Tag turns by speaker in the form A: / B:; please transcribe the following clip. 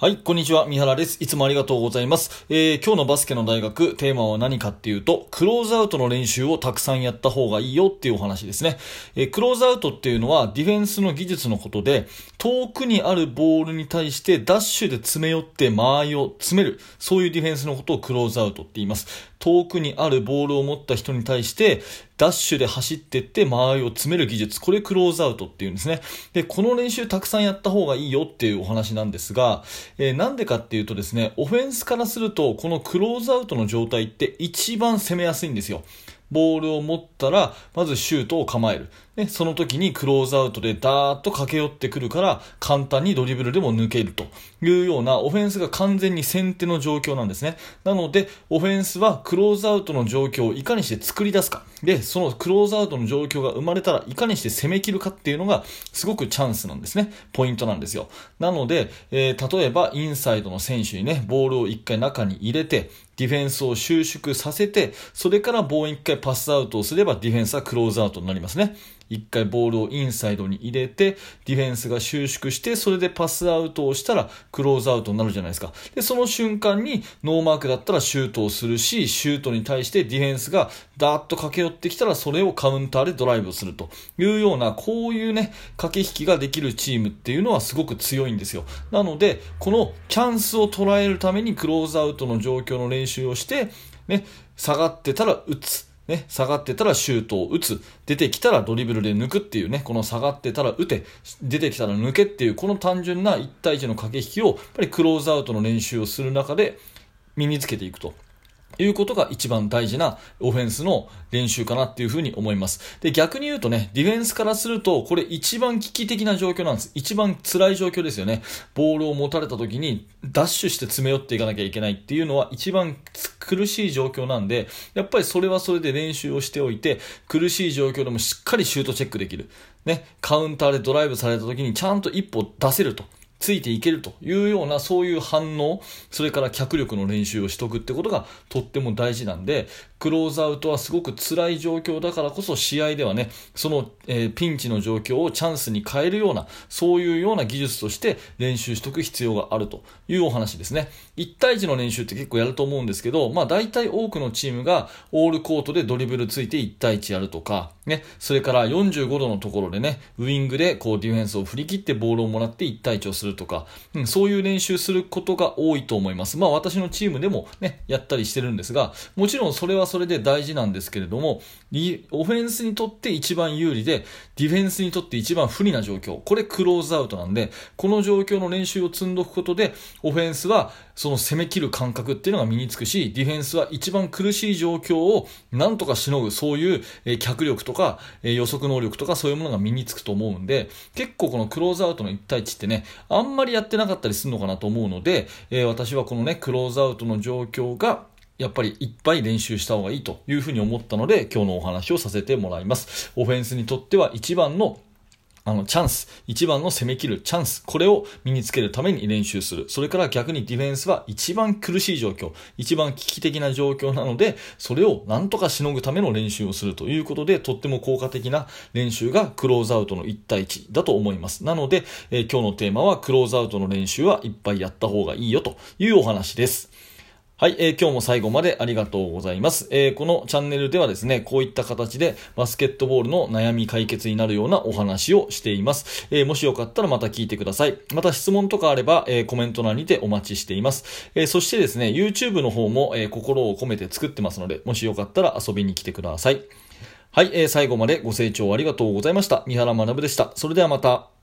A: はい、こんにちは。三原です。いつもありがとうございます。えー、今日のバスケの大学、テーマは何かっていうと、クローズアウトの練習をたくさんやった方がいいよっていうお話ですね。えー、クローズアウトっていうのは、ディフェンスの技術のことで、遠くにあるボールに対してダッシュで詰め寄って間合いを詰める。そういうディフェンスのことをクローズアウトって言います。遠くにあるボールを持った人に対して、ダッシュで走ってって間合いを詰める技術。これクローズアウトっていうんですね。で、この練習たくさんやった方がいいよっていうお話なんですが、えー、なんでかっていうとですね、オフェンスからすると、このクローズアウトの状態って一番攻めやすいんですよ。ボールを持ったら、まずシュートを構える。ね、その時にクローズアウトでダーッと駆け寄ってくるから、簡単にドリブルでも抜けるというような、オフェンスが完全に先手の状況なんですね。なので、オフェンスはクローズアウトの状況をいかにして作り出すか。で、そのクローズアウトの状況が生まれたらいかにして攻め切るかっていうのが、すごくチャンスなんですね。ポイントなんですよ。なので、えー、例えば、インサイドの選手にね、ボールを一回中に入れて、ディフェンスを収縮させて、それからボーン一回パスアウトをすればディフェンスはクローズアウトになりますね。一回ボールをインサイドに入れて、ディフェンスが収縮して、それでパスアウトをしたらクローズアウトになるじゃないですか。で、その瞬間にノーマークだったらシュートをするし、シュートに対してディフェンスがダーッと駆け寄ってきたらそれをカウンターでドライブをするというような、こういうね、駆け引きができるチームっていうのはすごく強いんですよ。なので、このチャンスを捉えるためにクローズアウトの状況の練習をして、ね、下がってたら打つ。ね、下がってたらシュートを打つ。出てきたらドリブルで抜くっていうね、この下がってたら打て、出てきたら抜けっていう、この単純な1対1の駆け引きを、やっぱりクローズアウトの練習をする中で身につけていくと。いうことが一番大事なオフェンスの練習かなっていうふうに思います。で、逆に言うとね、ディフェンスからすると、これ一番危機的な状況なんです。一番辛い状況ですよね。ボールを持たれた時に、ダッシュして詰め寄っていかなきゃいけないっていうのは一番苦しい状況なんで、やっぱりそれはそれで練習をしておいて、苦しい状況でもしっかりシュートチェックできる。ね、カウンターでドライブされた時にちゃんと一歩出せると。ついていけるというようなそういう反応、それから脚力の練習をしとくってことがとっても大事なんで、クローズアウトはすごく辛い状況だからこそ試合ではね、その、えー、ピンチの状況をチャンスに変えるような、そういうような技術として練習しとく必要があるというお話ですね。1対1の練習って結構やると思うんですけど、まあ大体多くのチームがオールコートでドリブルついて1対1やるとか、ね、それから45度のところでね、ウイングでこうディフェンスを振り切ってボールをもらって1対1をするとか、うん、そういう練習することが多いと思います。まあ私のチームでもね、やったりしてるんですが、もちろんそれはそれで大事なんですけれども、オフェンスにとって一番有利で、ディフェンスにとって一番不利な状況。これクローズアウトなんで、この状況の練習を積んどくことで、オフェンスはその攻め切る感覚っていうのが身につくし、ディフェンスは一番苦しい状況をなんとかしのぐ、そういう、え脚力とか、え予測能力とかそういうものが身につくと思うんで、結構このクローズアウトの1対1ってね、あんまりやってなかったりするのかなと思うので、え私はこのね、クローズアウトの状況が、やっぱりいっぱい練習した方がいいというふうに思ったので、今日のお話をさせてもらいます。オフェンスにとっては一番のあの、チャンス。一番の攻め切るチャンス。これを身につけるために練習する。それから逆にディフェンスは一番苦しい状況。一番危機的な状況なので、それをなんとかしのぐための練習をするということで、とっても効果的な練習がクローズアウトの1対1だと思います。なので、えー、今日のテーマはクローズアウトの練習はいっぱいやった方がいいよというお話です。はい、えー、今日も最後までありがとうございます。えー、このチャンネルではですね、こういった形でバスケットボールの悩み解決になるようなお話をしています。えー、もしよかったらまた聞いてください。また質問とかあれば、えコメント欄にてお待ちしています。えそしてですね、YouTube の方も、え心を込めて作ってますので、もしよかったら遊びに来てください。はい、え最後までご清聴ありがとうございました。三原学でした。それではまた。